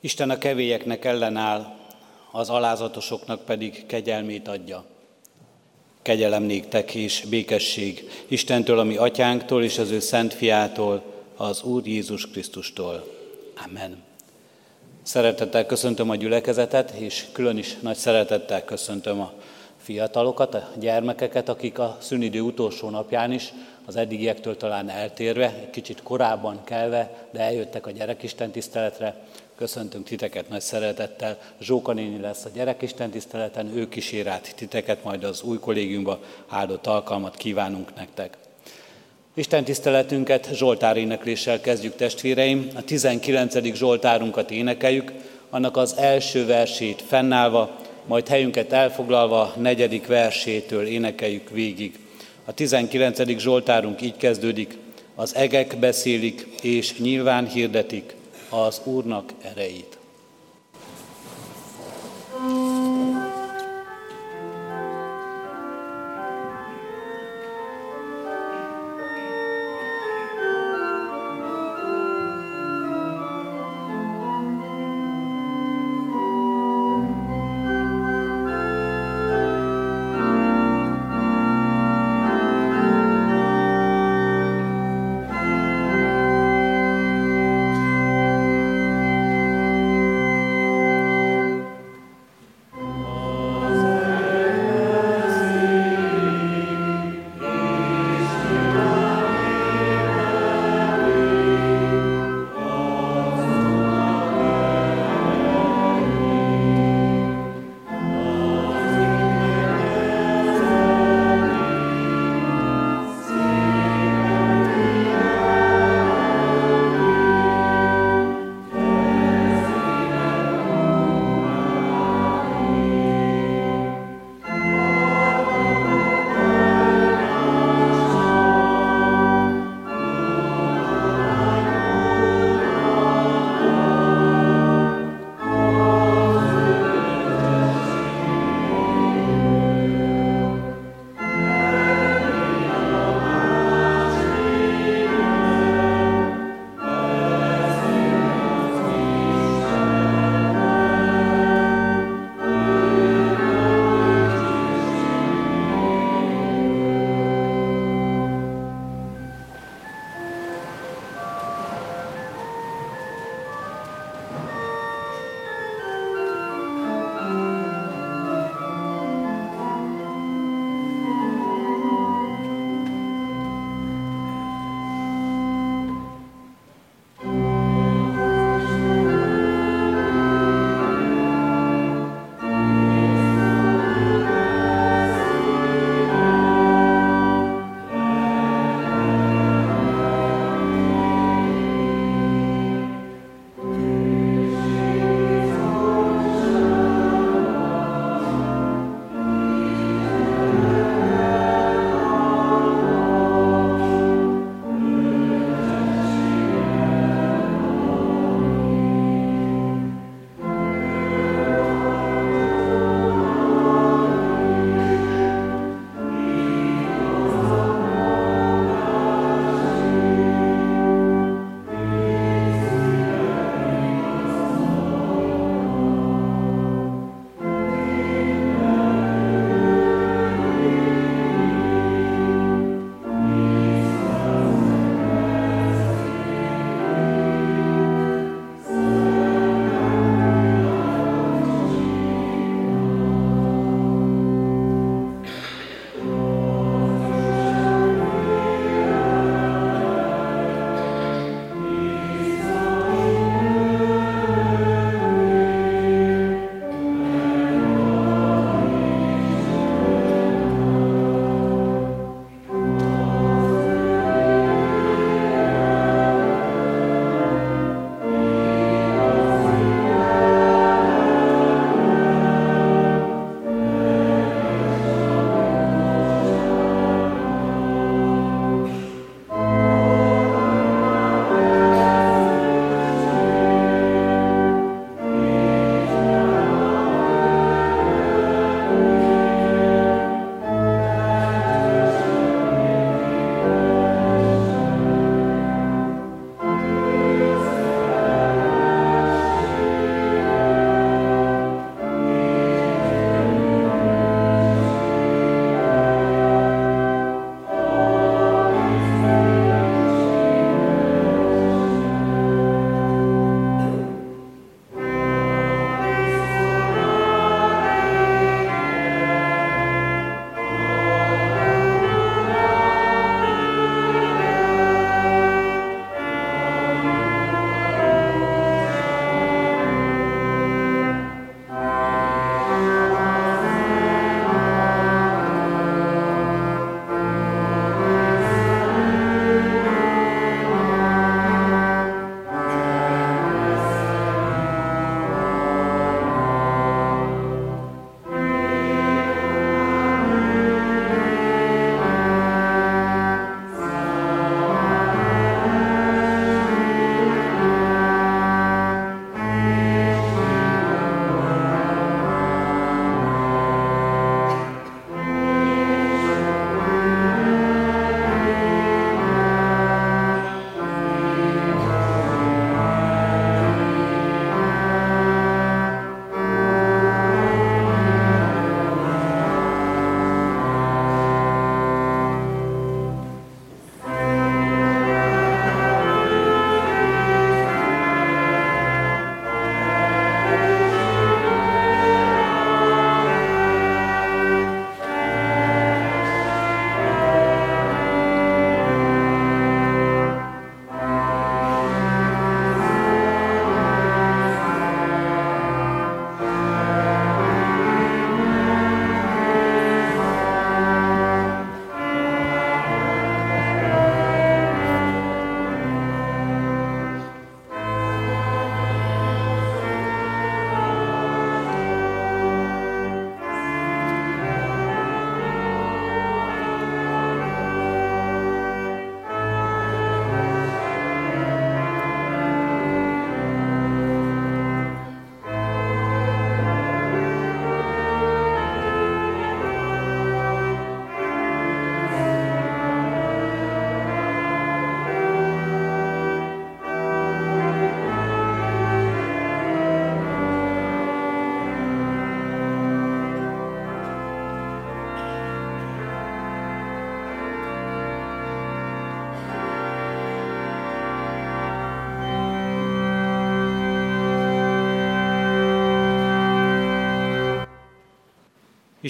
Isten a kevélyeknek ellenáll, az alázatosoknak pedig kegyelmét adja. Kegyelem néktek és békesség Istentől, ami atyánktól és az ő szent fiától, az Úr Jézus Krisztustól. Amen. Szeretettel köszöntöm a gyülekezetet, és külön is nagy szeretettel köszöntöm a fiatalokat, a gyermekeket, akik a szünidő utolsó napján is az eddigiektől talán eltérve, egy kicsit korábban kelve, de eljöttek a gyerekisten tiszteletre. Köszöntünk titeket nagy szeretettel. Zsóka néni lesz a gyerekisten tiszteleten, ő kísér át titeket majd az új kollégiumba. Áldott alkalmat kívánunk nektek. Isten tiszteletünket Zsoltár énekléssel kezdjük testvéreim. A 19. Zsoltárunkat énekeljük, annak az első versét fennállva, majd helyünket elfoglalva negyedik versétől énekeljük végig. A 19. Zsoltárunk így kezdődik, az egek beszélik és nyilván hirdetik az Úrnak erejét.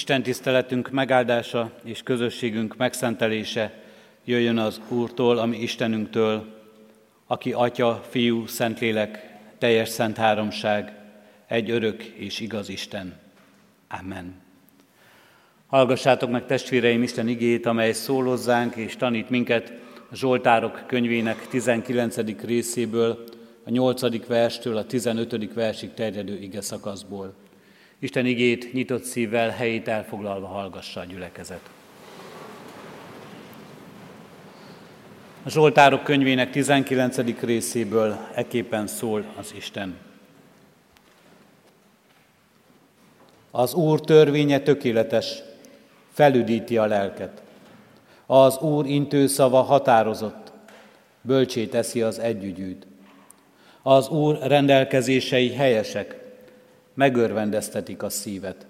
Isten tiszteletünk megáldása és közösségünk megszentelése jöjjön az Úrtól, ami Istenünktől, aki Atya, Fiú, Szentlélek, teljes szent háromság, egy örök és igaz Isten. Amen. Hallgassátok meg testvéreim Isten igét, amely szól hozzánk és tanít minket a Zsoltárok könyvének 19. részéből, a 8. verstől a 15. versig terjedő ige szakaszból. Isten igét nyitott szívvel, helyét elfoglalva hallgassa a gyülekezet. A Zsoltárok könyvének 19. részéből eképpen szól az Isten. Az Úr törvénye tökéletes, felüdíti a lelket. Az Úr intőszava határozott, bölcsé teszi az együgyűt. Az Úr rendelkezései helyesek, megörvendeztetik a szívet.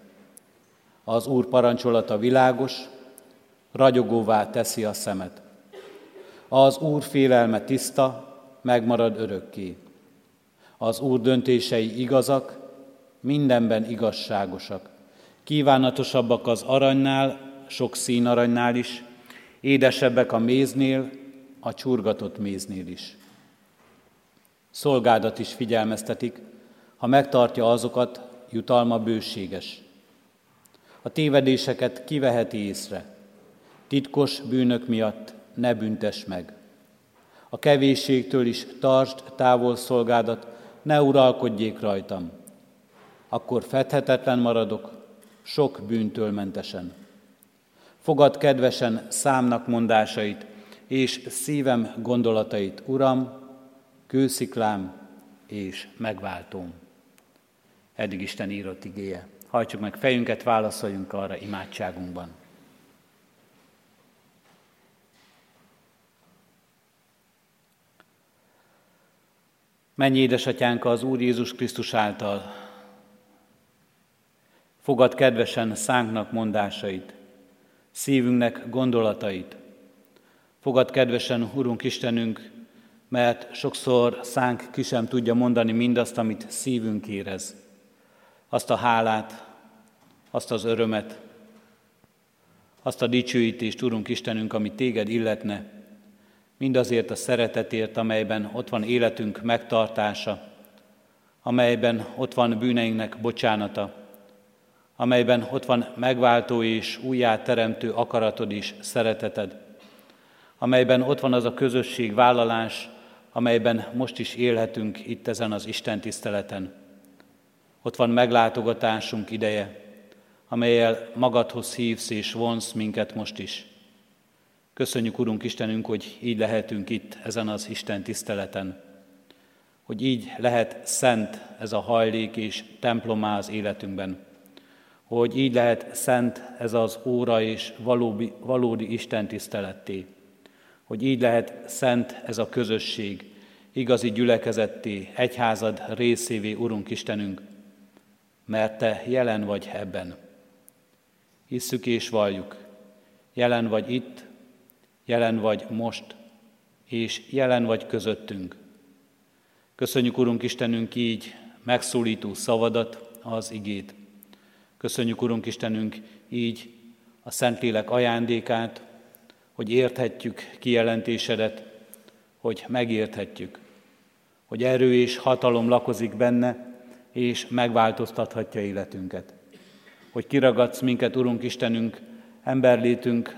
Az Úr parancsolata világos, ragyogóvá teszi a szemet. Az Úr félelme tiszta, megmarad örökké. Az Úr döntései igazak, mindenben igazságosak. Kívánatosabbak az aranynál, sok színaranynál is, édesebbek a méznél, a csurgatott méznél is. Szolgádat is figyelmeztetik, ha megtartja azokat, jutalma bőséges. A tévedéseket kiveheti észre. Titkos bűnök miatt ne büntes meg. A kevésségtől is tartsd távol szolgádat, ne uralkodjék rajtam. Akkor fedhetetlen maradok, sok bűntől mentesen. Fogad kedvesen számnak mondásait, és szívem gondolatait, Uram, kősziklám és megváltóm. Eddig Isten írott igéje. Hajtsuk meg fejünket, válaszoljunk arra imádságunkban. Mennyi édesatyánk az Úr Jézus Krisztus által. Fogad kedvesen szánknak mondásait, szívünknek gondolatait. Fogad kedvesen, Urunk Istenünk, mert sokszor szánk ki sem tudja mondani mindazt, amit szívünk érez azt a hálát, azt az örömet, azt a dicsőítést, Urunk Istenünk, ami téged illetne, mindazért a szeretetért, amelyben ott van életünk megtartása, amelyben ott van bűneinknek bocsánata, amelyben ott van megváltó és újjáteremtő akaratod és szereteted, amelyben ott van az a közösség vállalás, amelyben most is élhetünk itt ezen az Isten tiszteleten. Ott van meglátogatásunk ideje, amelyel magadhoz hívsz és vonsz minket most is. Köszönjük, Urunk Istenünk, hogy így lehetünk itt ezen az Isten tiszteleten, hogy így lehet szent ez a hajlék és templomá az életünkben, hogy így lehet szent ez az óra és valódi, valódi Isten tiszteletté, hogy így lehet szent ez a közösség, igazi gyülekezetté, egyházad részévé, Urunk Istenünk, mert Te jelen vagy ebben. Hisszük és valljuk, jelen vagy itt, jelen vagy most, és jelen vagy közöttünk. Köszönjük, Urunk Istenünk, így megszólító szavadat, az igét. Köszönjük, Urunk Istenünk, így a Szentlélek ajándékát, hogy érthetjük kijelentésedet, hogy megérthetjük, hogy erő és hatalom lakozik benne, és megváltoztathatja életünket. Hogy kiragadsz minket, Urunk Istenünk, emberlétünk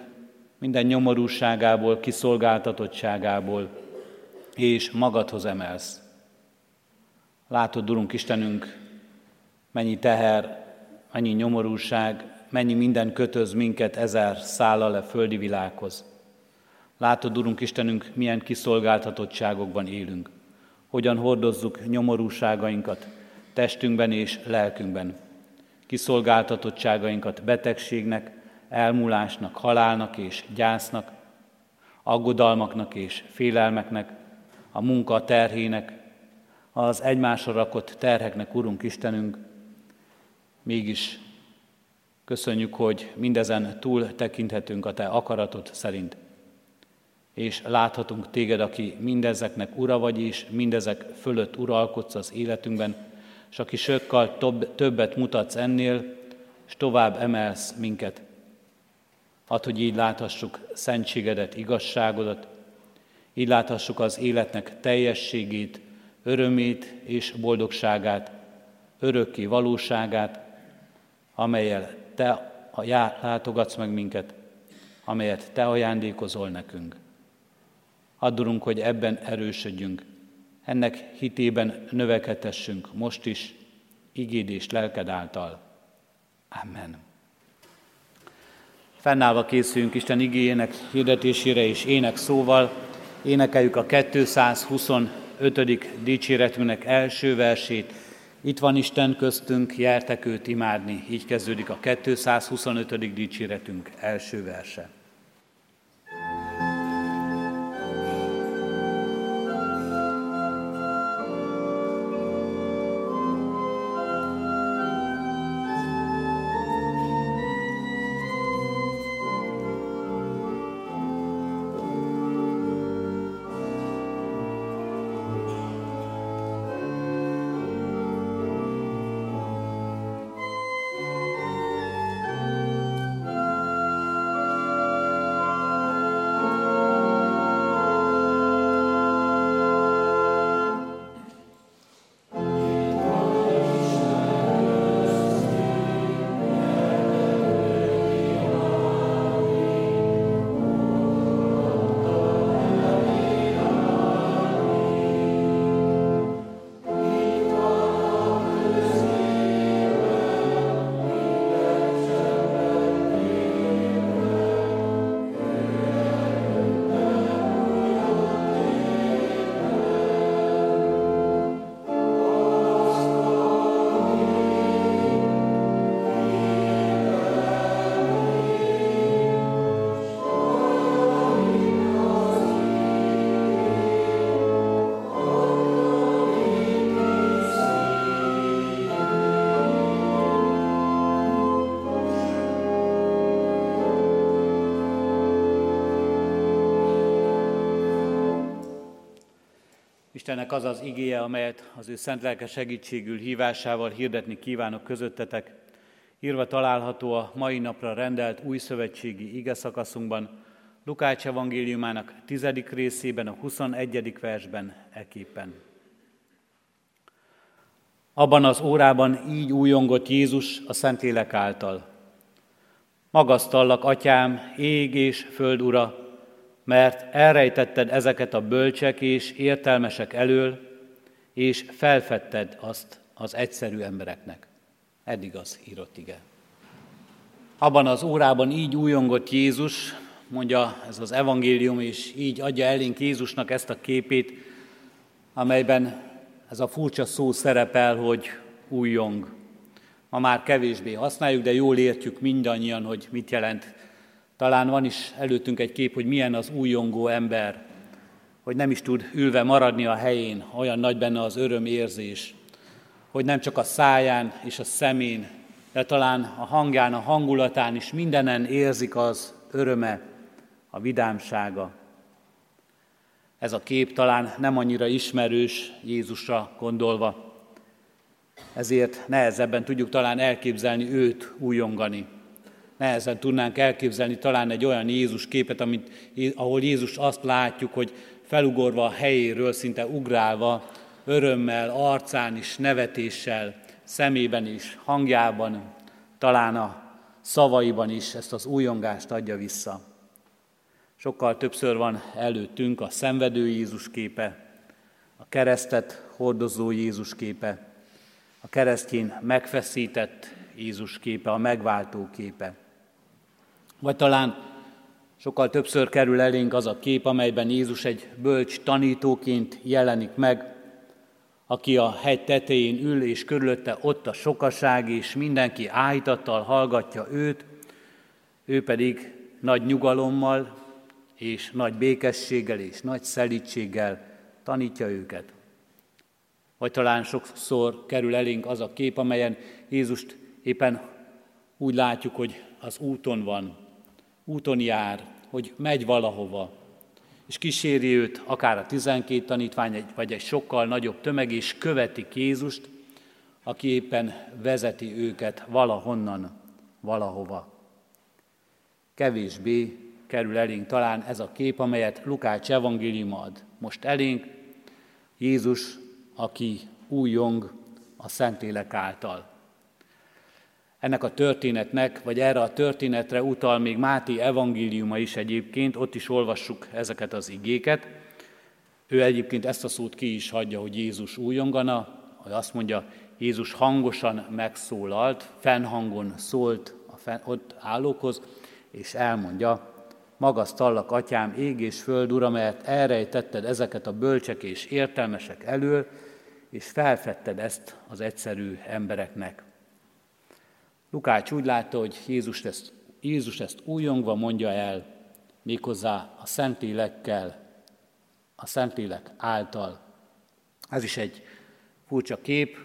minden nyomorúságából, kiszolgáltatottságából, és magadhoz emelsz. Látod, Urunk Istenünk, mennyi teher, mennyi nyomorúság, mennyi minden kötöz minket ezer szállal le földi világhoz. Látod, Urunk Istenünk, milyen kiszolgáltatottságokban élünk. Hogyan hordozzuk nyomorúságainkat, testünkben és lelkünkben. Kiszolgáltatottságainkat betegségnek, elmúlásnak, halálnak és gyásznak, aggodalmaknak és félelmeknek, a munka terhének, az egymásra rakott terheknek, Urunk Istenünk, mégis köszönjük, hogy mindezen túl tekinthetünk a Te akaratod szerint, és láthatunk Téged, aki mindezeknek ura vagy, és mindezek fölött uralkodsz az életünkben, és aki sokkal többet mutatsz ennél, és tovább emelsz minket. Add, hogy így láthassuk szentségedet, igazságodat, így láthassuk az életnek teljességét, örömét és boldogságát, örökké valóságát, amelyel Te látogatsz meg minket, amelyet Te ajándékozol nekünk. Addurunk, hogy ebben erősödjünk, ennek hitében növekedhessünk most is, igéd és lelked által. Amen. Fennállva készülünk Isten igényének hirdetésére és ének szóval, énekeljük a 225. dicséretünknek első versét. Itt van Isten köztünk, jertek őt imádni. Így kezdődik a 225. dicséretünk első verse. Istennek az az igéje, amelyet az ő szent lelke segítségül hívásával hirdetni kívánok közöttetek, írva található a mai napra rendelt új szövetségi ige szakaszunkban, Lukács evangéliumának tizedik részében, a 21. versben eképpen. Abban az órában így újongott Jézus a Szentlélek által. Magasztallak, atyám, ég és föld ura, mert elrejtetted ezeket a bölcsek és értelmesek elől, és felfedted azt az egyszerű embereknek. Eddig az írott ige. Abban az órában így újongott Jézus, mondja ez az evangélium, és így adja elénk Jézusnak ezt a képét, amelyben ez a furcsa szó szerepel, hogy újong. Ma már kevésbé használjuk, de jól értjük mindannyian, hogy mit jelent talán van is előttünk egy kép, hogy milyen az újongó ember, hogy nem is tud ülve maradni a helyén, olyan nagy benne az örömérzés, hogy nem csak a száján és a szemén, de talán a hangján, a hangulatán is mindenen érzik az öröme, a vidámsága. Ez a kép talán nem annyira ismerős Jézusra gondolva, ezért nehezebben tudjuk talán elképzelni őt újongani nehezen tudnánk elképzelni talán egy olyan Jézus képet, amit, ahol Jézus azt látjuk, hogy felugorva a helyéről, szinte ugrálva, örömmel, arcán is, nevetéssel, szemében is, hangjában, talán a szavaiban is ezt az újongást adja vissza. Sokkal többször van előttünk a szenvedő Jézus képe, a keresztet hordozó Jézus képe, a keresztjén megfeszített Jézus képe, a megváltó képe. Vagy talán sokkal többször kerül elénk az a kép, amelyben Jézus egy bölcs tanítóként jelenik meg, aki a hegy tetején ül, és körülötte ott a sokaság, és mindenki áhítattal hallgatja őt, ő pedig nagy nyugalommal, és nagy békességgel, és nagy szelítséggel tanítja őket. Vagy talán sokszor kerül elénk az a kép, amelyen Jézust éppen úgy látjuk, hogy az úton van, úton jár, hogy megy valahova, és kíséri őt akár a tizenkét tanítvány, vagy egy sokkal nagyobb tömeg, és követi Jézust, aki éppen vezeti őket valahonnan, valahova. Kevésbé kerül elénk talán ez a kép, amelyet Lukács evangélium ad most elénk, Jézus, aki újjong a Szentlélek által. Ennek a történetnek, vagy erre a történetre utal még Máté evangéliuma is egyébként, ott is olvassuk ezeket az igéket. Ő egyébként ezt a szót ki is hagyja, hogy Jézus újongana, hogy azt mondja, Jézus hangosan megszólalt, fennhangon szólt a fenn, ott állókhoz, és elmondja, magasztallak, atyám, ég és föld, ura, mert elrejtetted ezeket a bölcsek és értelmesek elől, és felfedted ezt az egyszerű embereknek. Lukács úgy látta, hogy Jézus ezt, Jézus ezt újongva mondja el, méghozzá a Szentlélekkel, a Szentlélek által. Ez is egy furcsa kép,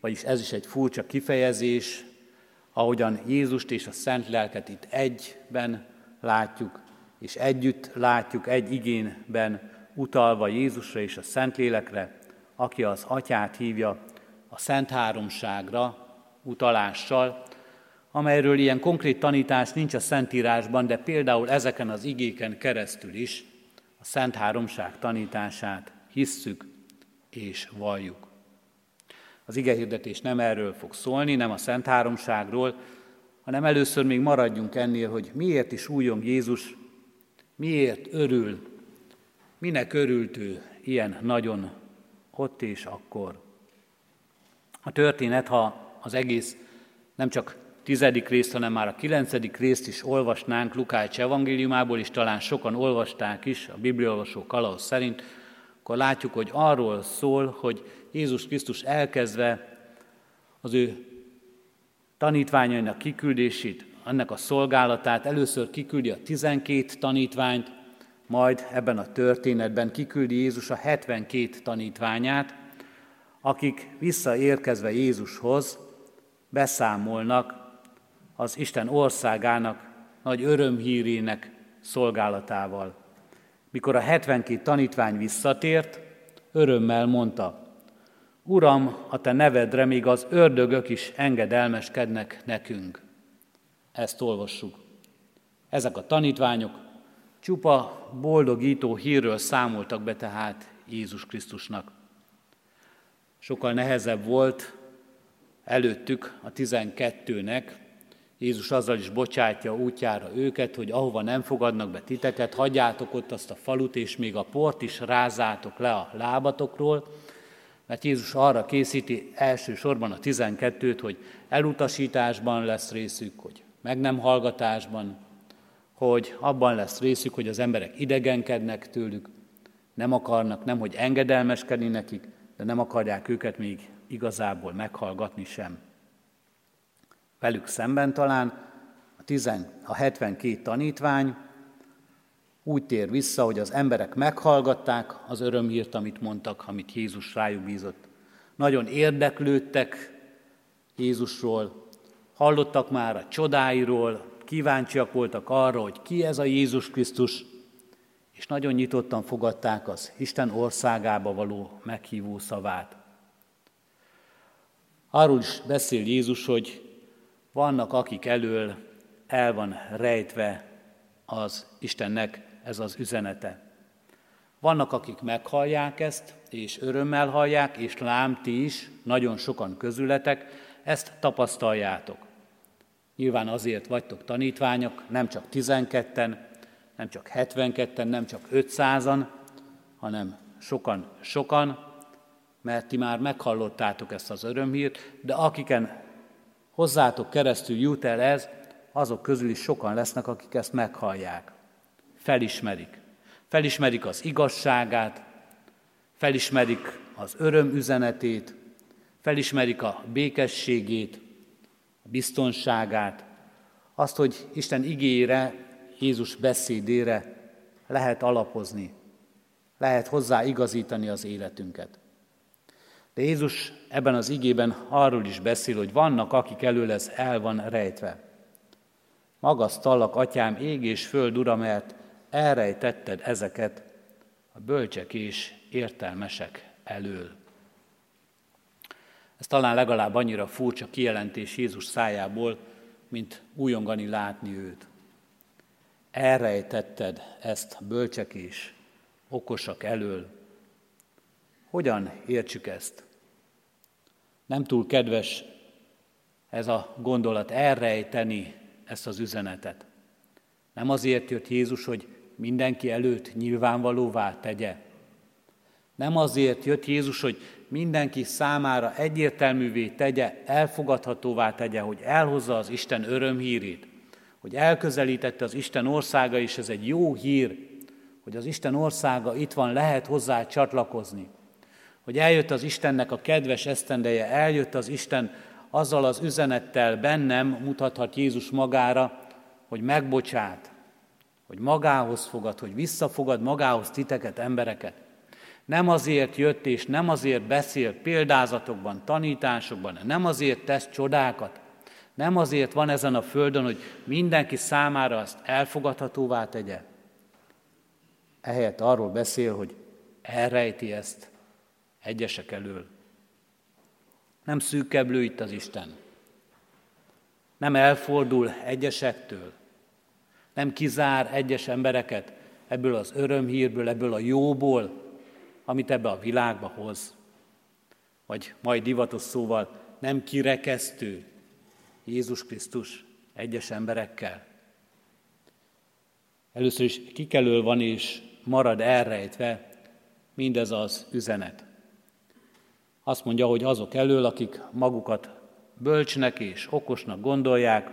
vagyis ez is egy furcsa kifejezés, ahogyan Jézust és a Szent Lelket itt egyben látjuk, és együtt látjuk egy igényben utalva Jézusra és a Szentlélekre, aki az Atyát hívja a Szent Háromságra utalással, amelyről ilyen konkrét tanítás nincs a Szentírásban, de például ezeken az igéken keresztül is a Szent Háromság tanítását hisszük és valljuk. Az igehirdetés nem erről fog szólni, nem a Szent Háromságról, hanem először még maradjunk ennél, hogy miért is újjong Jézus, miért örül, minek örült ő ilyen nagyon ott és akkor. A történet, ha az egész nem csak tizedik részt, hanem már a kilencedik részt is olvasnánk Lukács evangéliumából, és talán sokan olvasták is a bibliolvasó kalauz szerint, akkor látjuk, hogy arról szól, hogy Jézus Krisztus elkezdve az ő tanítványainak kiküldését, annak a szolgálatát, először kiküldi a 12 tanítványt, majd ebben a történetben kiküldi Jézus a 72 tanítványát, akik visszaérkezve Jézushoz beszámolnak az Isten országának nagy örömhírének szolgálatával. Mikor a 72 tanítvány visszatért, örömmel mondta, Uram, a te nevedre még az ördögök is engedelmeskednek nekünk. Ezt olvassuk. Ezek a tanítványok csupa boldogító hírről számoltak be tehát Jézus Krisztusnak. Sokkal nehezebb volt előttük a tizenkettőnek, Jézus azzal is bocsátja útjára őket, hogy ahova nem fogadnak be titeket, hagyjátok ott azt a falut, és még a port is rázátok le a lábatokról, mert Jézus arra készíti elsősorban a tizenkettőt, hogy elutasításban lesz részük, hogy meg nem hallgatásban, hogy abban lesz részük, hogy az emberek idegenkednek tőlük, nem akarnak, nem hogy engedelmeskedni nekik, de nem akarják őket még igazából meghallgatni sem. Velük szemben talán a, tizen, a 72 tanítvány úgy tér vissza, hogy az emberek meghallgatták az örömhírt, amit mondtak, amit Jézus rájuk bízott. Nagyon érdeklődtek Jézusról, hallottak már a csodáiról, kíváncsiak voltak arra, hogy ki ez a Jézus Krisztus, és nagyon nyitottan fogadták az Isten országába való meghívó szavát. Arról is beszél Jézus, hogy vannak, akik elől el van rejtve az Istennek ez az üzenete. Vannak, akik meghallják ezt, és örömmel hallják, és lám ti is, nagyon sokan közületek, ezt tapasztaljátok. Nyilván azért vagytok tanítványok, nem csak 12-en, nem csak 72-en, nem csak 500-an, hanem sokan, sokan, mert ti már meghallottátok ezt az örömhírt, de akiken hozzátok keresztül jut el ez, azok közül is sokan lesznek, akik ezt meghallják. Felismerik. Felismerik az igazságát, felismerik az öröm üzenetét, felismerik a békességét, a biztonságát, azt, hogy Isten igére, Jézus beszédére lehet alapozni, lehet hozzá igazítani az életünket. De Jézus ebben az igében arról is beszél, hogy vannak, akik elől ez el van rejtve. Magasztallak, atyám, ég és föld, ura, mert elrejtetted ezeket a bölcsek és értelmesek elől. Ez talán legalább annyira furcsa kijelentés Jézus szájából, mint újongani látni őt. Elrejtetted ezt bölcsek és okosak elől. Hogyan értsük ezt? Nem túl kedves ez a gondolat elrejteni ezt az üzenetet. Nem azért jött Jézus, hogy mindenki előtt nyilvánvalóvá tegye. Nem azért jött Jézus, hogy mindenki számára egyértelművé tegye, elfogadhatóvá tegye, hogy elhozza az Isten örömhírét, hogy elközelítette az Isten országa, és ez egy jó hír, hogy az Isten országa itt van, lehet hozzá csatlakozni. Hogy eljött az Istennek a kedves esztendeje, eljött az Isten azzal az üzenettel bennem mutathat Jézus magára, hogy megbocsát, hogy magához fogad, hogy visszafogad magához titeket, embereket. Nem azért jött és nem azért beszél példázatokban, tanításokban, nem azért tesz csodákat, nem azért van ezen a földön, hogy mindenki számára azt elfogadhatóvá tegye. Ehelyett arról beszél, hogy elrejti ezt egyesek elől. Nem szűkeblő itt az Isten. Nem elfordul egyesektől. Nem kizár egyes embereket ebből az örömhírből, ebből a jóból, amit ebbe a világba hoz. Vagy majd divatos szóval nem kirekesztő Jézus Krisztus egyes emberekkel. Először is kikelől van és marad elrejtve mindez az üzenet. Azt mondja, hogy azok elől, akik magukat bölcsnek és okosnak gondolják,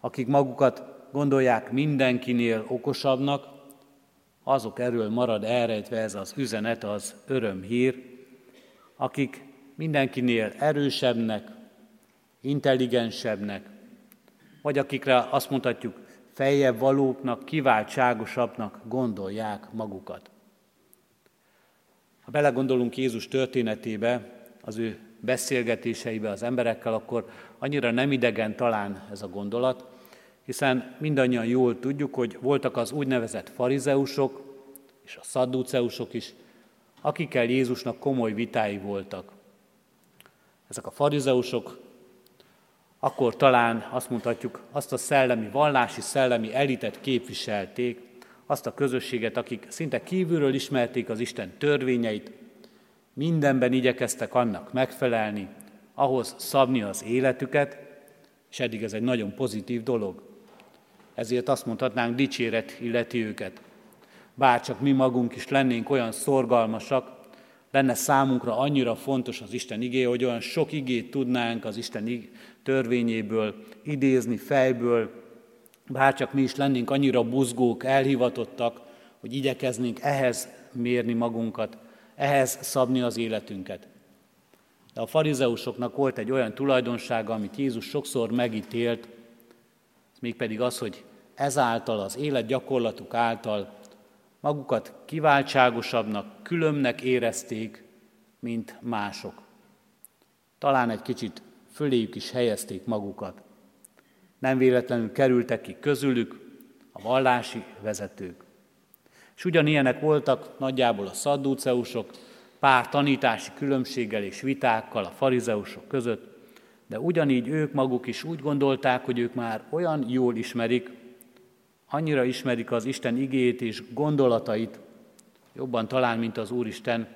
akik magukat gondolják mindenkinél okosabbnak, azok erről marad elrejtve ez az üzenet, az örömhír, akik mindenkinél erősebbnek, intelligensebbnek, vagy akikre azt mondhatjuk, feljebb valóknak, kiváltságosabbnak gondolják magukat. Ha belegondolunk Jézus történetébe, az ő beszélgetéseibe az emberekkel, akkor annyira nem idegen talán ez a gondolat, hiszen mindannyian jól tudjuk, hogy voltak az úgynevezett farizeusok és a szadduceusok is, akikkel Jézusnak komoly vitái voltak. Ezek a farizeusok akkor talán azt mondhatjuk, azt a szellemi, vallási szellemi elitet képviselték, azt a közösséget, akik szinte kívülről ismerték az Isten törvényeit, mindenben igyekeztek annak megfelelni, ahhoz szabni az életüket, és eddig ez egy nagyon pozitív dolog. Ezért azt mondhatnánk, dicséret illeti őket. Bárcsak mi magunk is lennénk olyan szorgalmasak, lenne számunkra annyira fontos az Isten igé, hogy olyan sok igét tudnánk az Isten törvényéből idézni fejből, bárcsak mi is lennénk annyira buzgók, elhivatottak, hogy igyekeznénk ehhez mérni magunkat, ehhez szabni az életünket. De a farizeusoknak volt egy olyan tulajdonsága, amit Jézus sokszor megítélt, mégpedig az, hogy ezáltal, az élet gyakorlatuk által magukat kiváltságosabbnak, különbnek érezték, mint mások. Talán egy kicsit föléjük is helyezték magukat. Nem véletlenül kerültek ki közülük a vallási vezetők. És ugyanilyenek voltak nagyjából a szaddúceusok, pár tanítási különbséggel és vitákkal a farizeusok között, de ugyanígy ők maguk is úgy gondolták, hogy ők már olyan jól ismerik, annyira ismerik az Isten igét és gondolatait, jobban talán, mint az Úristen,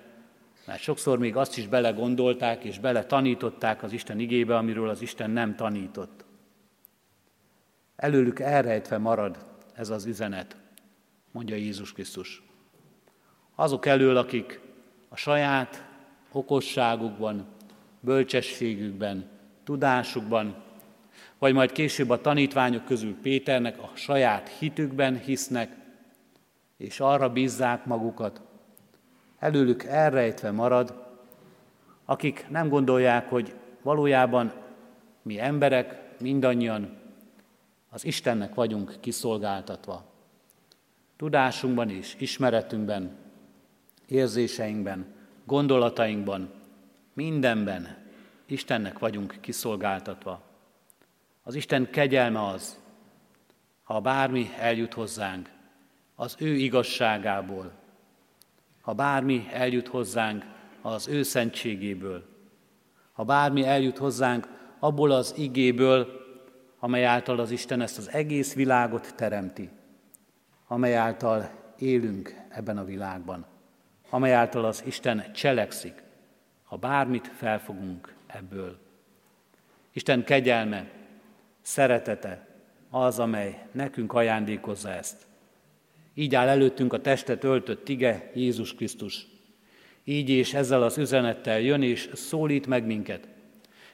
mert sokszor még azt is belegondolták és bele tanították az Isten igébe, amiről az Isten nem tanított. Előlük elrejtve marad ez az üzenet, mondja Jézus Krisztus. Azok elől, akik a saját okosságukban, bölcsességükben, tudásukban, vagy majd később a tanítványok közül Péternek a saját hitükben hisznek, és arra bízzák magukat. Előlük elrejtve marad, akik nem gondolják, hogy valójában mi emberek, mindannyian az Istennek vagyunk kiszolgáltatva. Tudásunkban és ismeretünkben, érzéseinkben, gondolatainkban, mindenben Istennek vagyunk kiszolgáltatva. Az Isten kegyelme az, ha bármi eljut hozzánk, az ő igazságából, ha bármi eljut hozzánk az ő szentségéből, ha bármi eljut hozzánk abból az igéből, amely által az Isten ezt az egész világot teremti, amely által élünk ebben a világban, amely által az Isten cselekszik, ha bármit felfogunk ebből. Isten kegyelme, szeretete az, amely nekünk ajándékozza ezt. Így áll előttünk a testet öltött ige, Jézus Krisztus. Így és ezzel az üzenettel jön és szólít meg minket.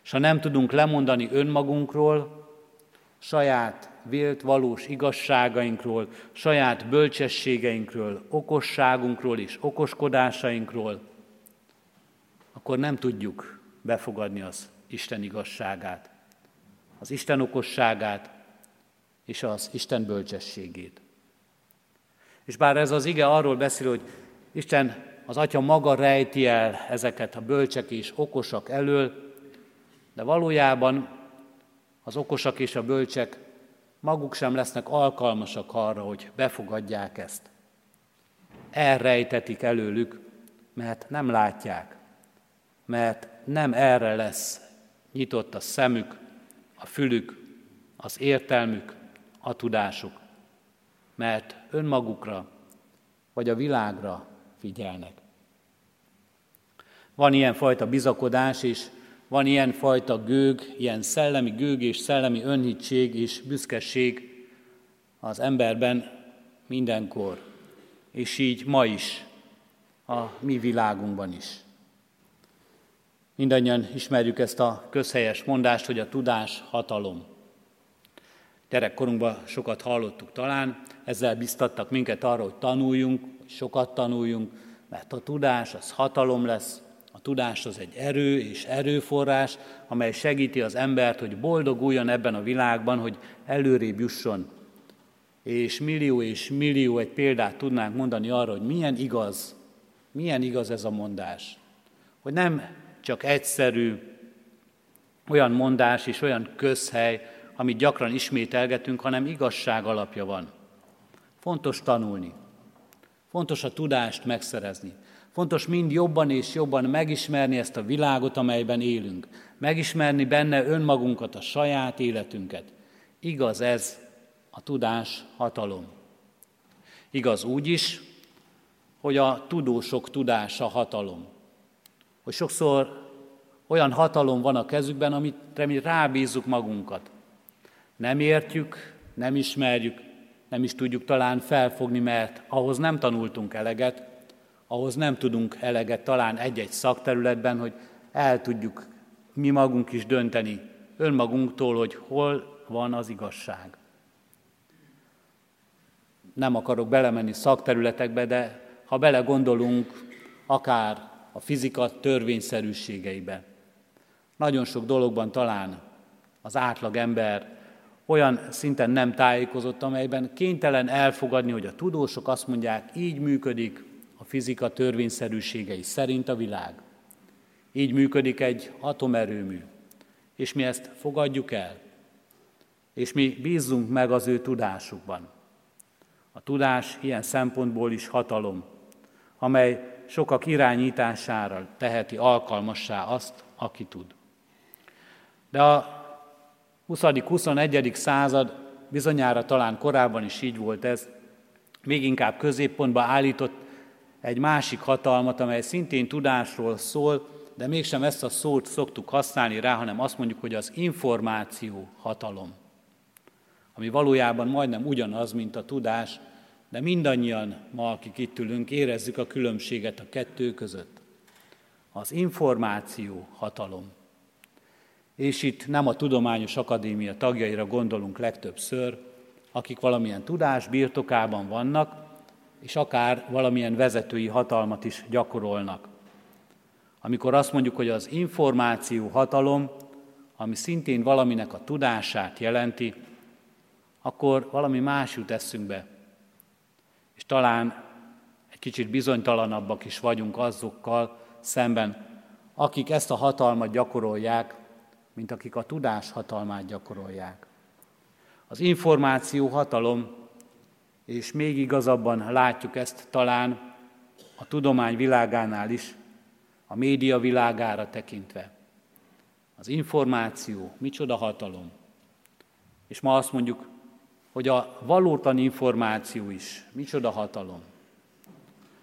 És ha nem tudunk lemondani önmagunkról, saját vélt valós igazságainkról, saját bölcsességeinkről, okosságunkról és okoskodásainkról, akkor nem tudjuk befogadni az Isten igazságát, az Isten okosságát és az Isten bölcsességét. És bár ez az ige arról beszél, hogy Isten, az Atya maga rejti el ezeket a bölcsek és okosak elől, de valójában az okosak és a bölcsek maguk sem lesznek alkalmasak arra, hogy befogadják ezt. Elrejtetik előlük, mert nem látják, mert nem erre lesz nyitott a szemük, a fülük, az értelmük, a tudásuk, mert önmagukra vagy a világra figyelnek. Van ilyen fajta bizakodás, és van ilyen fajta gőg, ilyen szellemi gőg és szellemi önhitség és büszkeség az emberben mindenkor, és így ma is, a mi világunkban is. Mindannyian ismerjük ezt a közhelyes mondást, hogy a tudás hatalom. Gyerekkorunkban sokat hallottuk talán, ezzel biztattak minket arra, hogy tanuljunk, sokat tanuljunk, mert a tudás az hatalom lesz, tudás az egy erő és erőforrás, amely segíti az embert, hogy boldoguljon ebben a világban, hogy előrébb jusson. És millió és millió egy példát tudnánk mondani arra, hogy milyen igaz, milyen igaz ez a mondás. Hogy nem csak egyszerű olyan mondás és olyan közhely, amit gyakran ismételgetünk, hanem igazság alapja van. Fontos tanulni. Fontos a tudást megszerezni. Fontos mind jobban és jobban megismerni ezt a világot, amelyben élünk. Megismerni benne önmagunkat, a saját életünket. Igaz ez a tudás hatalom. Igaz úgy is, hogy a tudósok tudása hatalom. Hogy sokszor olyan hatalom van a kezükben, amit mi rábízzuk magunkat. Nem értjük, nem ismerjük, nem is tudjuk talán felfogni, mert ahhoz nem tanultunk eleget, ahhoz nem tudunk eleget talán egy-egy szakterületben, hogy el tudjuk mi magunk is dönteni önmagunktól, hogy hol van az igazság. Nem akarok belemenni szakterületekbe, de ha belegondolunk akár a fizika törvényszerűségeibe, nagyon sok dologban talán az átlag ember olyan szinten nem tájékozott, amelyben kénytelen elfogadni, hogy a tudósok azt mondják, így működik fizika törvényszerűségei szerint a világ. Így működik egy atomerőmű, és mi ezt fogadjuk el, és mi bízzunk meg az ő tudásukban. A tudás ilyen szempontból is hatalom, amely sokak irányítására teheti alkalmassá azt, aki tud. De a 20.-21. század bizonyára talán korábban is így volt ez, még inkább középpontba állított egy másik hatalmat, amely szintén tudásról szól, de mégsem ezt a szót szoktuk használni rá, hanem azt mondjuk, hogy az információ hatalom. Ami valójában majdnem ugyanaz, mint a tudás, de mindannyian ma, akik itt ülünk, érezzük a különbséget a kettő között. Az információ hatalom. És itt nem a Tudományos Akadémia tagjaira gondolunk legtöbbször, akik valamilyen tudás birtokában vannak, és akár valamilyen vezetői hatalmat is gyakorolnak. Amikor azt mondjuk, hogy az információ hatalom, ami szintén valaminek a tudását jelenti, akkor valami más jut eszünkbe. És talán egy kicsit bizonytalanabbak is vagyunk azokkal szemben, akik ezt a hatalmat gyakorolják, mint akik a tudás hatalmát gyakorolják. Az információ hatalom és még igazabban látjuk ezt talán a tudomány világánál is, a média világára tekintve. Az információ, micsoda hatalom. És ma azt mondjuk, hogy a valótlan információ is micsoda hatalom.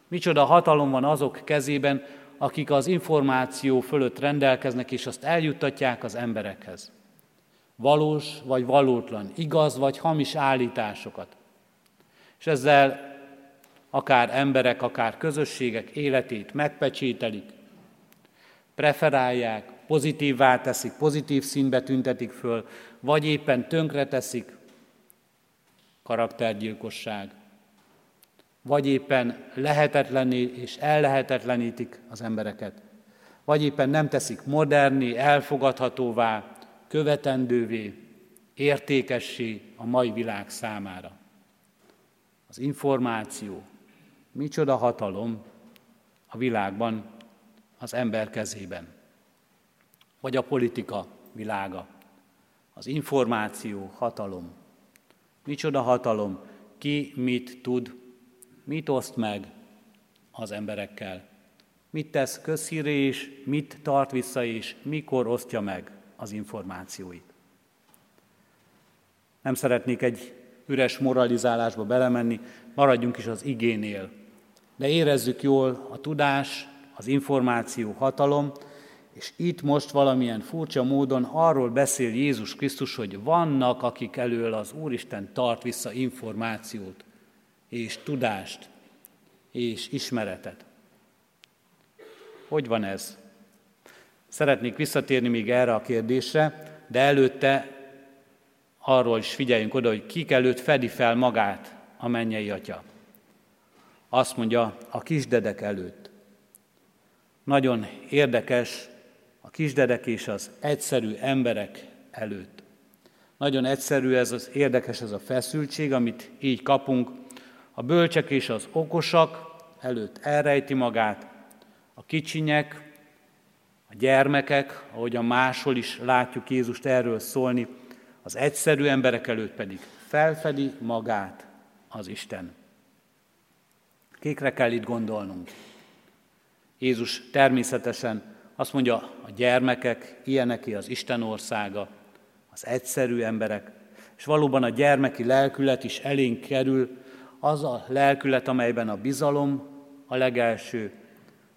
Micsoda hatalom van azok kezében, akik az információ fölött rendelkeznek, és azt eljuttatják az emberekhez. Valós vagy valótlan, igaz vagy hamis állításokat. És ezzel akár emberek, akár közösségek életét megpecsételik, preferálják, pozitívvá teszik, pozitív színbe tüntetik föl, vagy éppen tönkre teszik, karaktergyilkosság, vagy éppen lehetetlenné és ellehetetlenítik az embereket, vagy éppen nem teszik moderni, elfogadhatóvá, követendővé, értékessé a mai világ számára. Az információ, micsoda hatalom a világban, az ember kezében. Vagy a politika világa, az információ hatalom. Micsoda hatalom, ki mit tud, mit oszt meg az emberekkel. Mit tesz közhíré és mit tart vissza és mikor osztja meg az információit. Nem szeretnék egy üres moralizálásba belemenni, maradjunk is az igénél. De érezzük jól a tudás, az információ hatalom, és itt most valamilyen furcsa módon arról beszél Jézus Krisztus, hogy vannak, akik elől az Úristen tart vissza információt, és tudást, és ismeretet. Hogy van ez? Szeretnék visszatérni még erre a kérdésre, de előtte arról is figyeljünk oda, hogy kik előtt fedi fel magát a mennyei atya. Azt mondja, a kisdedek előtt. Nagyon érdekes a kisdedek és az egyszerű emberek előtt. Nagyon egyszerű ez az érdekes ez a feszültség, amit így kapunk. A bölcsek és az okosak előtt elrejti magát, a kicsinyek, a gyermekek, ahogyan máshol is látjuk Jézust erről szólni, az egyszerű emberek előtt pedig felfedi magát az Isten. Kikre kell itt gondolnunk? Jézus természetesen azt mondja, a gyermekek, ilyeneké az Isten országa, az egyszerű emberek, és valóban a gyermeki lelkület is elénk kerül, az a lelkület, amelyben a bizalom a legelső,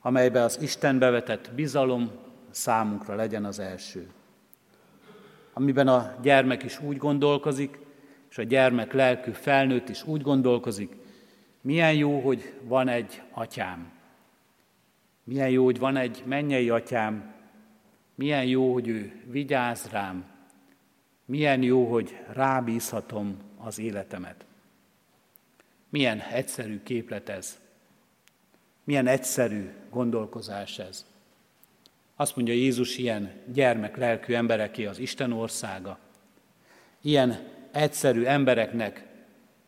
amelyben az Istenbe vetett bizalom számunkra legyen az első. Amiben a gyermek is úgy gondolkozik, és a gyermek lelkű felnőtt is úgy gondolkozik, milyen jó, hogy van egy atyám. Milyen jó, hogy van egy mennyei atyám. Milyen jó, hogy ő vigyáz rám. Milyen jó, hogy rábízhatom az életemet. Milyen egyszerű képlet ez. Milyen egyszerű gondolkozás ez. Azt mondja Jézus, ilyen gyermek lelkű embereké az Isten országa. Ilyen egyszerű embereknek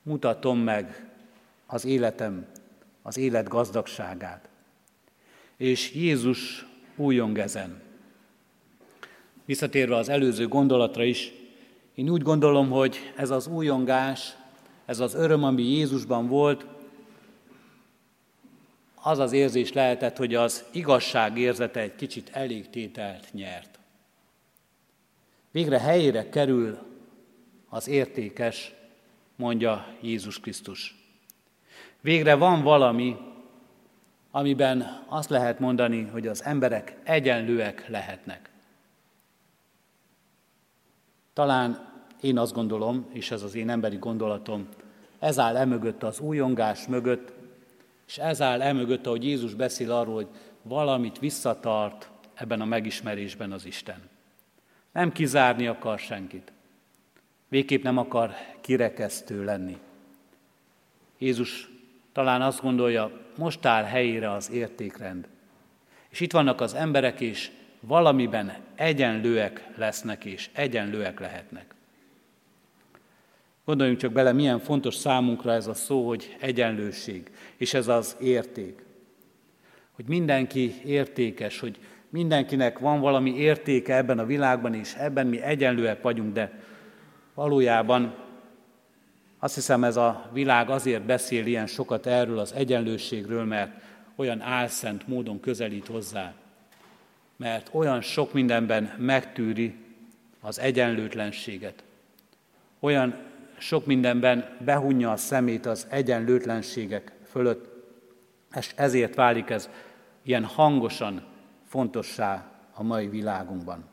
mutatom meg az életem, az élet gazdagságát. És Jézus újong ezen. Visszatérve az előző gondolatra is, én úgy gondolom, hogy ez az újongás, ez az öröm, ami Jézusban volt, az az érzés lehetett, hogy az igazság érzete egy kicsit elégtételt nyert. Végre helyére kerül az értékes, mondja Jézus Krisztus. Végre van valami, amiben azt lehet mondani, hogy az emberek egyenlőek lehetnek. Talán én azt gondolom, és ez az én emberi gondolatom, ez áll emögött az újongás mögött, és ez áll emögött, ahogy Jézus beszél arról, hogy valamit visszatart ebben a megismerésben az Isten. Nem kizárni akar senkit. Végképp nem akar kirekesztő lenni. Jézus talán azt gondolja, most áll helyére az értékrend. És itt vannak az emberek, és valamiben egyenlőek lesznek, és egyenlőek lehetnek. Gondoljunk csak bele, milyen fontos számunkra ez a szó, hogy egyenlőség, és ez az érték. Hogy mindenki értékes, hogy mindenkinek van valami értéke ebben a világban, és ebben mi egyenlőek vagyunk, de valójában azt hiszem ez a világ azért beszél ilyen sokat erről az egyenlőségről, mert olyan álszent módon közelít hozzá, mert olyan sok mindenben megtűri az egyenlőtlenséget, olyan sok mindenben behunja a szemét az egyenlőtlenségek fölött, és ezért válik ez ilyen hangosan fontossá a mai világunkban.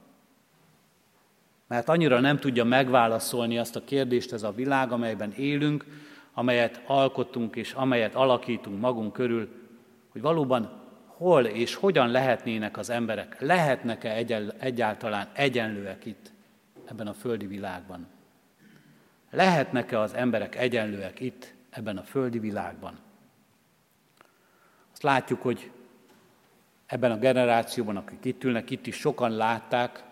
Mert annyira nem tudja megválaszolni azt a kérdést ez a világ, amelyben élünk, amelyet alkottunk és amelyet alakítunk magunk körül, hogy valóban hol és hogyan lehetnének az emberek, lehetnek-e egyáltalán egyenlőek itt, ebben a földi világban. Lehetnek-e az emberek egyenlőek itt, ebben a földi világban? Azt látjuk, hogy ebben a generációban, akik itt ülnek, itt is sokan látták,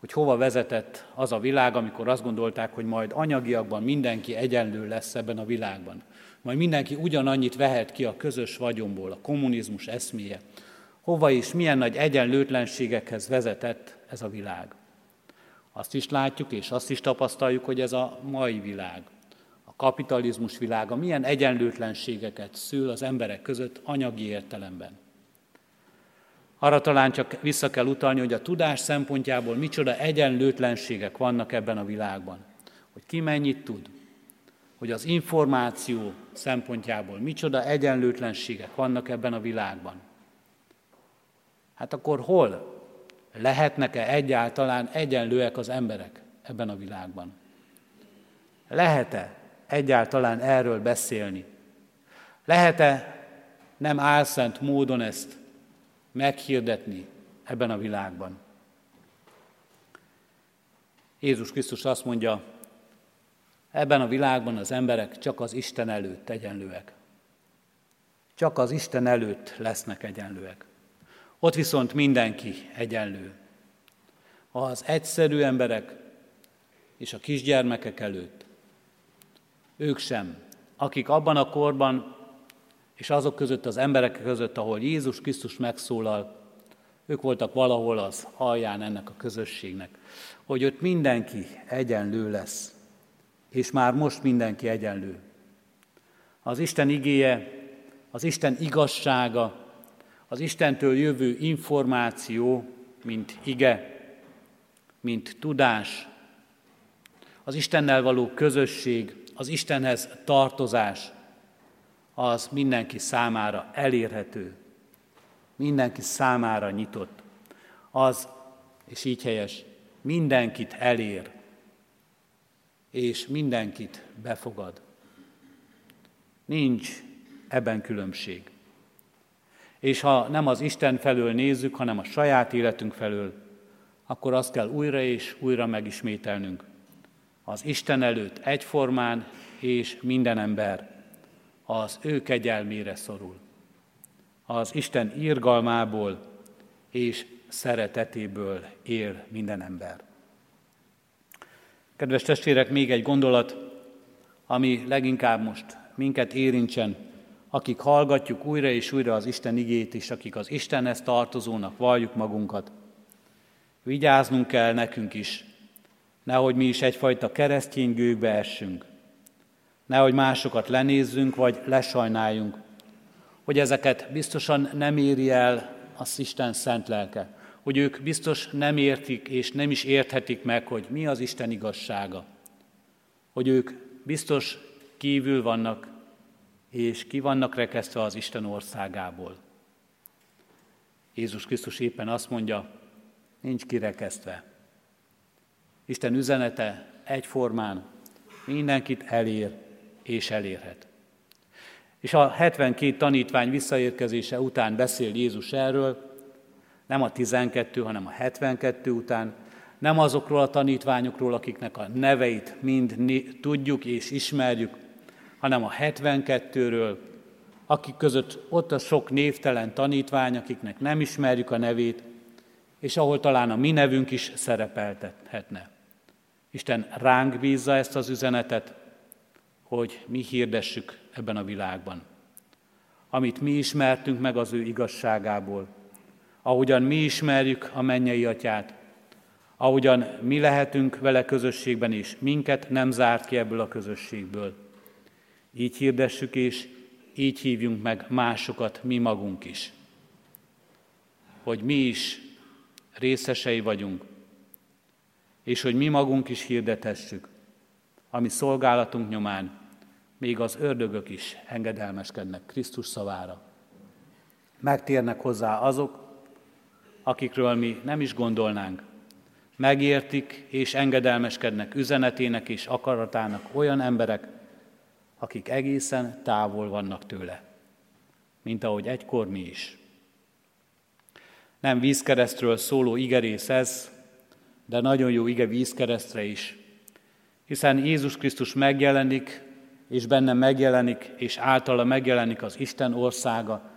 hogy hova vezetett az a világ, amikor azt gondolták, hogy majd anyagiakban mindenki egyenlő lesz ebben a világban. Majd mindenki ugyanannyit vehet ki a közös vagyomból, a kommunizmus eszméje. Hova is, milyen nagy egyenlőtlenségekhez vezetett ez a világ. Azt is látjuk, és azt is tapasztaljuk, hogy ez a mai világ, a kapitalizmus világa milyen egyenlőtlenségeket szül az emberek között anyagi értelemben. Arra talán csak vissza kell utalni, hogy a tudás szempontjából micsoda egyenlőtlenségek vannak ebben a világban. Hogy ki mennyit tud, hogy az információ szempontjából micsoda egyenlőtlenségek vannak ebben a világban. Hát akkor hol lehetnek-e egyáltalán egyenlőek az emberek ebben a világban? Lehet-e egyáltalán erről beszélni? Lehet-e nem álszent módon ezt meghirdetni ebben a világban? Jézus Krisztus azt mondja, ebben a világban az emberek csak az Isten előtt egyenlőek. Csak az Isten előtt lesznek egyenlőek. Ott viszont mindenki egyenlő. Az egyszerű emberek és a kisgyermekek előtt. Ők sem, akik abban a korban és azok között az emberek között, ahol Jézus Krisztus megszólal, ők voltak valahol az alján ennek a közösségnek, hogy ott mindenki egyenlő lesz, és már most mindenki egyenlő. Az Isten igéje, az Isten igazsága, az Istentől jövő információ, mint ige, mint tudás, az Istennel való közösség, az Istenhez tartozás, az mindenki számára elérhető, mindenki számára nyitott. Az, és így helyes, mindenkit elér, és mindenkit befogad. Nincs ebben különbség. És ha nem az Isten felől nézzük, hanem a saját életünk felől, akkor azt kell újra és újra megismételnünk. Az Isten előtt egyformán és minden ember az ő kegyelmére szorul. Az Isten írgalmából és szeretetéből él minden ember. Kedves testvérek, még egy gondolat, ami leginkább most minket érintsen, akik hallgatjuk újra és újra az Isten igét, és akik az Istenhez tartozónak valljuk magunkat. Vigyáznunk kell nekünk is, nehogy mi is egyfajta keresztény gőgbe essünk. Nehogy másokat lenézzünk, vagy lesajnáljunk, hogy ezeket biztosan nem éri el az Isten szent lelke, hogy ők biztos nem értik és nem is érthetik meg, hogy mi az Isten igazsága, hogy ők biztos kívül vannak és ki vannak rekesztve az Isten országából. Jézus Krisztus éppen azt mondja, nincs kirekesztve. Isten üzenete egyformán mindenkit elér és elérhet. És a 72 tanítvány visszaérkezése után beszél Jézus erről, nem a 12, hanem a 72 után, nem azokról a tanítványokról, akiknek a neveit mind tudjuk és ismerjük, hanem a 72-ről, akik között ott a sok névtelen tanítvány, akiknek nem ismerjük a nevét, és ahol talán a mi nevünk is szerepeltethetne. Isten ránk bízza ezt az üzenetet, hogy mi hirdessük ebben a világban. Amit mi ismertünk meg az ő igazságából, ahogyan mi ismerjük a mennyei atyát, ahogyan mi lehetünk vele közösségben is, minket nem zárt ki ebből a közösségből. Így hirdessük és így hívjunk meg másokat mi magunk is. Hogy mi is részesei vagyunk, és hogy mi magunk is hirdethessük ami szolgálatunk nyomán még az ördögök is engedelmeskednek Krisztus szavára. Megtérnek hozzá azok, akikről mi nem is gondolnánk. Megértik és engedelmeskednek üzenetének és akaratának olyan emberek, akik egészen távol vannak tőle, mint ahogy egykor mi is. Nem vízkeresztről szóló igerész ez, de nagyon jó ige vízkeresztre is, hiszen Jézus Krisztus megjelenik, és benne megjelenik, és általa megjelenik az Isten országa,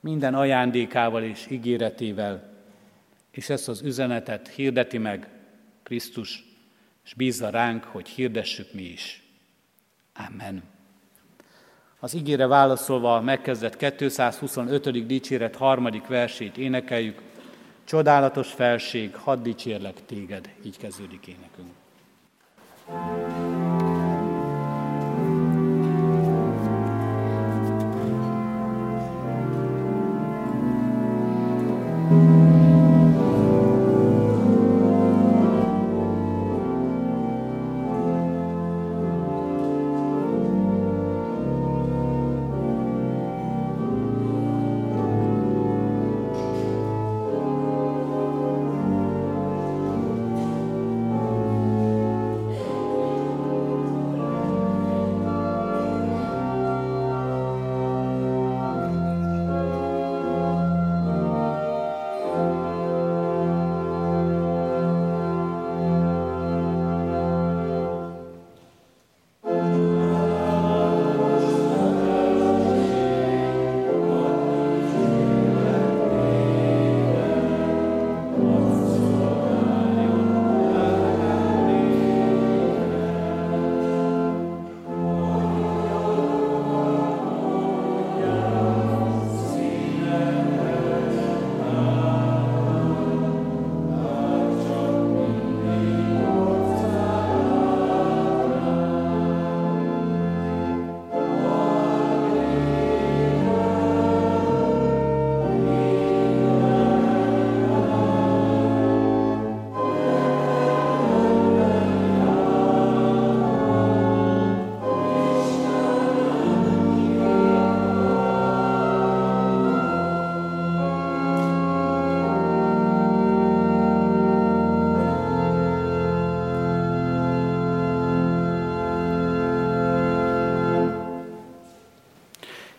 minden ajándékával és ígéretével, és ezt az üzenetet hirdeti meg Krisztus, és bízza ránk, hogy hirdessük mi is. Amen. Az ígére válaszolva megkezdett 225. dicséret harmadik versét énekeljük. Csodálatos felség, hadd dicsérlek téged, így kezdődik énekünk. thank you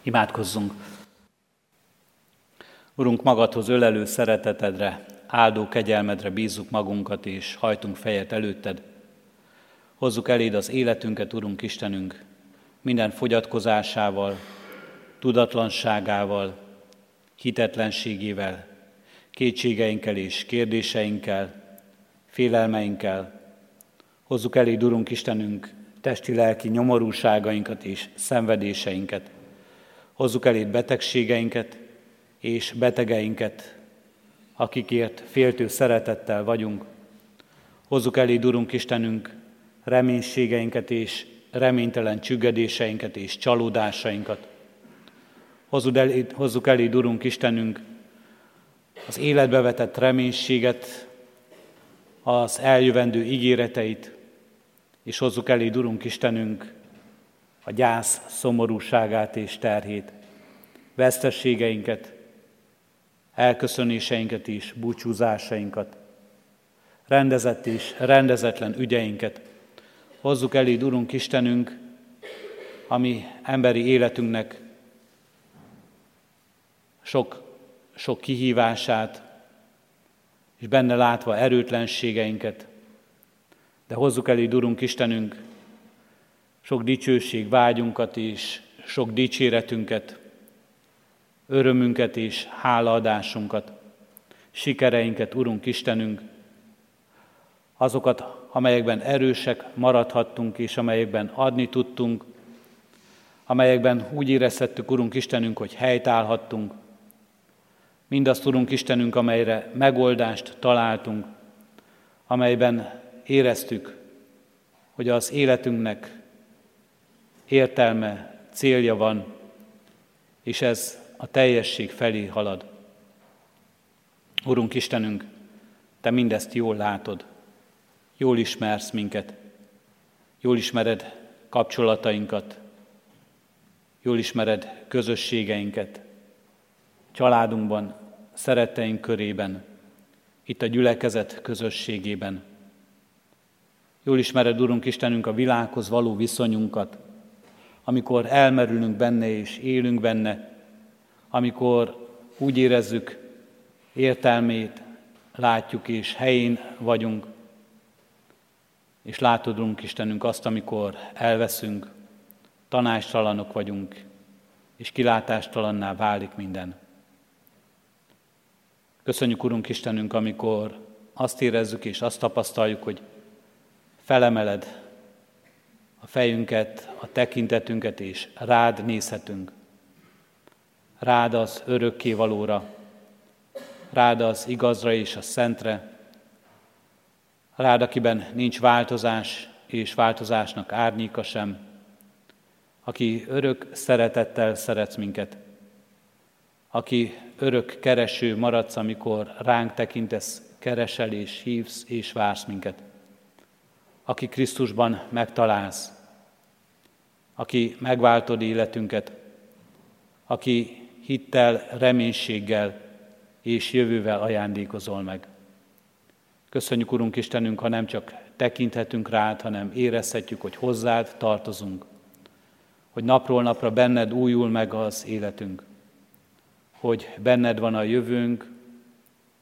Imádkozzunk! Urunk, magadhoz ölelő szeretetedre, áldó kegyelmedre bízzuk magunkat, és hajtunk fejet előtted. Hozzuk eléd az életünket, Urunk Istenünk, minden fogyatkozásával, tudatlanságával, hitetlenségével, kétségeinkkel és kérdéseinkkel, félelmeinkkel. Hozzuk eléd, Urunk Istenünk, testi-lelki nyomorúságainkat és szenvedéseinket. Hozzuk eléd betegségeinket és betegeinket, akikért féltő szeretettel vagyunk. Hozzuk eléd, Urunk Istenünk, reménységeinket és reménytelen csüggedéseinket és csalódásainkat. Eléd, hozzuk eléd, Urunk Istenünk, az életbe vetett reménységet, az eljövendő ígéreteit, és hozzuk eléd, Urunk Istenünk, a gyász szomorúságát és terhét, vesztességeinket, elköszönéseinket is, búcsúzásainkat, rendezett és rendezetlen ügyeinket. Hozzuk eléd, Urunk Istenünk, ami emberi életünknek sok, sok kihívását, és benne látva erőtlenségeinket, de hozzuk eléd, Urunk Istenünk, sok dicsőség vágyunkat és sok dicséretünket, örömünket és hálaadásunkat, sikereinket, Urunk Istenünk, azokat, amelyekben erősek maradhattunk, és amelyekben adni tudtunk, amelyekben úgy érezhettük, Urunk Istenünk, hogy helytállhattunk, mindazt, Urunk Istenünk, amelyre megoldást találtunk, amelyben éreztük, hogy az életünknek értelme, célja van, és ez a teljesség felé halad. Urunk Istenünk, Te mindezt jól látod, jól ismersz minket, Jól ismered kapcsolatainkat, jól ismered közösségeinket, családunkban, szeretteink körében, itt a gyülekezet közösségében. Jól ismered, Urunk Istenünk, a világhoz való viszonyunkat, amikor elmerülünk benne és élünk benne, amikor úgy érezzük, értelmét látjuk és helyén vagyunk, és látod, Urunk Istenünk, azt, amikor elveszünk, tanástalanok vagyunk, és kilátástalanná válik minden. Köszönjük, Urunk Istenünk, amikor azt érezzük és azt tapasztaljuk, hogy felemeled a fejünket, a tekintetünket, és rád nézhetünk. Rád az örökké valóra, rád az igazra és a szentre, rád, akiben nincs változás, és változásnak árnyéka sem, aki örök szeretettel szeretsz minket, aki örök kereső maradsz, amikor ránk tekintesz, keresel és hívsz és vársz minket, aki Krisztusban megtalálsz, aki megváltod életünket, aki hittel, reménységgel és jövővel ajándékozol meg. Köszönjük, Urunk Istenünk, ha nem csak tekinthetünk rád, hanem érezhetjük, hogy hozzád tartozunk, hogy napról napra benned újul meg az életünk, hogy benned van a jövőnk,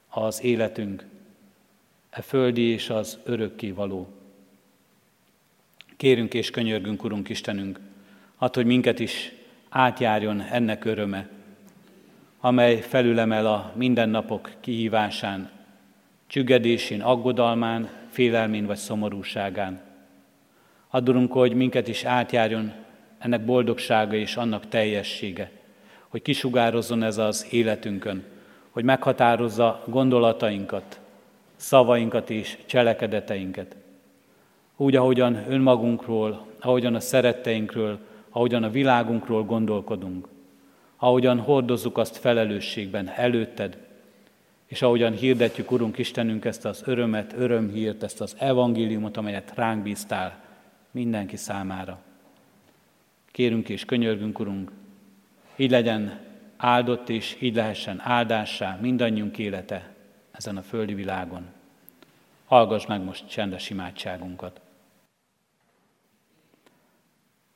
az életünk, e földi és az örökké való. Kérünk és könyörgünk, Urunk Istenünk, hát, hogy minket is átjárjon ennek öröme, amely felülemel a mindennapok kihívásán, csüggedésén, aggodalmán, félelmén vagy szomorúságán. Addurunk, hogy minket is átjárjon ennek boldogsága és annak teljessége, hogy kisugározzon ez az életünkön, hogy meghatározza gondolatainkat, szavainkat és cselekedeteinket. Úgy, ahogyan önmagunkról, ahogyan a szeretteinkről, ahogyan a világunkról gondolkodunk, ahogyan hordozzuk azt felelősségben előtted, és ahogyan hirdetjük, Urunk Istenünk, ezt az örömet, örömhírt, ezt az evangéliumot, amelyet ránk bíztál mindenki számára. Kérünk és könyörgünk, Urunk, így legyen áldott, és így lehessen áldássá mindannyiunk élete ezen a földi világon. Hallgass meg most csendes imádságunkat.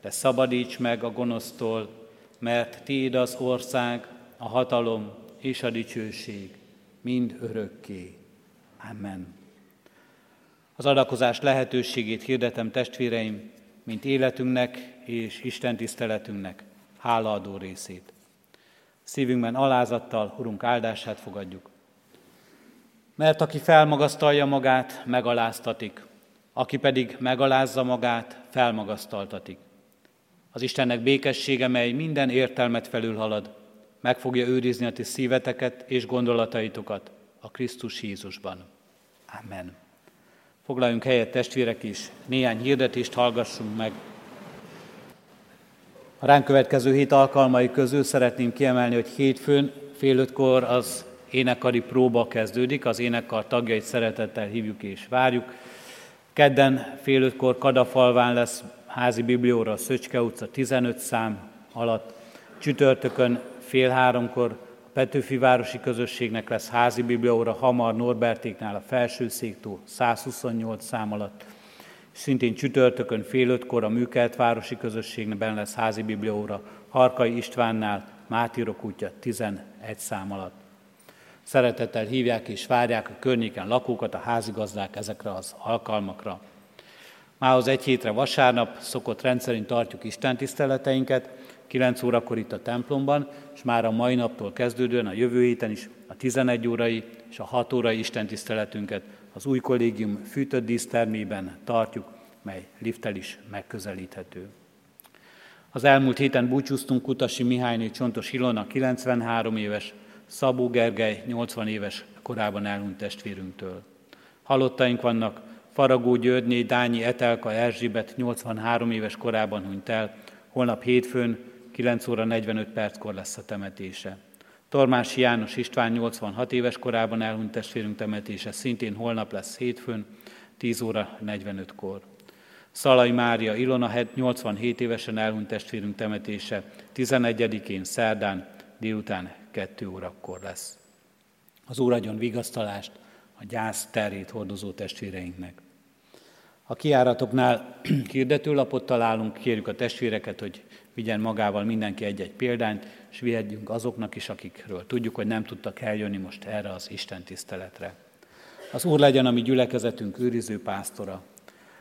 de szabadíts meg a gonosztól, mert Tiéd az ország, a hatalom és a dicsőség, mind örökké. Amen. Az adakozás lehetőségét hirdetem testvéreim, mint életünknek és Isten tiszteletünknek hálaadó részét. Szívünkben alázattal Urunk áldását fogadjuk. Mert aki felmagasztalja magát, megaláztatik, aki pedig megalázza magát, felmagasztaltatik. Az Istennek békessége, mely minden értelmet felülhalad, meg fogja őrizni a ti szíveteket és gondolataitokat a Krisztus Jézusban. Amen. Foglaljunk helyet, testvérek is, néhány hirdetést hallgassunk meg. A ránk következő hét alkalmai közül szeretném kiemelni, hogy hétfőn fél ötkor az énekari próba kezdődik, az énekkar tagjait szeretettel hívjuk és várjuk. Kedden fél ötkor Kadafalván lesz házi biblióra a Szöcske utca 15 szám alatt. Csütörtökön fél háromkor a Petőfi Városi Közösségnek lesz házi biblióra Hamar Norbertéknál a felső széktó 128 szám alatt. Szintén csütörtökön fél ötkor a Műkelt Városi Közösségben lesz házi biblióra Harkai Istvánnál Mátírok útja 11 szám alatt. Szeretettel hívják és várják a környéken lakókat, a házigazdák ezekre az alkalmakra. Mához egy hétre vasárnap szokott rendszerint tartjuk Isten tiszteleteinket, 9 órakor itt a templomban, és már a mai naptól kezdődően a jövő héten is a 11 órai és a 6 órai Isten tiszteletünket az új kollégium fűtött dísztermében tartjuk, mely lifttel is megközelíthető. Az elmúlt héten búcsúztunk Kutasi Mihályné Csontos Ilona, 93 éves, Szabó Gergely, 80 éves korában elhunyt testvérünktől. Halottaink vannak, Faragó Györgyné, Dányi Etelka Erzsibet 83 éves korában hunyt el, holnap hétfőn 9 óra 45 perckor lesz a temetése. Tormási János István 86 éves korában elhunyt testvérünk temetése, szintén holnap lesz hétfőn, 10 óra 45-kor. Szalai Mária Ilona 87 évesen elhunyt testvérünk temetése, 11-én szerdán délután 2 órakor lesz. Az Úr vigasztalást a gyász terét hordozó testvéreinknek. A kiáratoknál kirdetőlapot találunk, kérjük a testvéreket, hogy vigyen magával mindenki egy-egy példányt, és vihetjünk azoknak is, akikről tudjuk, hogy nem tudtak eljönni most erre az Isten tiszteletre. Az Úr legyen a mi gyülekezetünk őriző pásztora.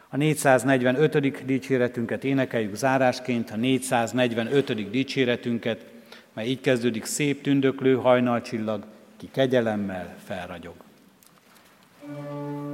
A 445. dicséretünket énekeljük zárásként, a 445. dicséretünket, mely így kezdődik szép tündöklő hajnalcsillag, ki kegyelemmel felragyog. thank you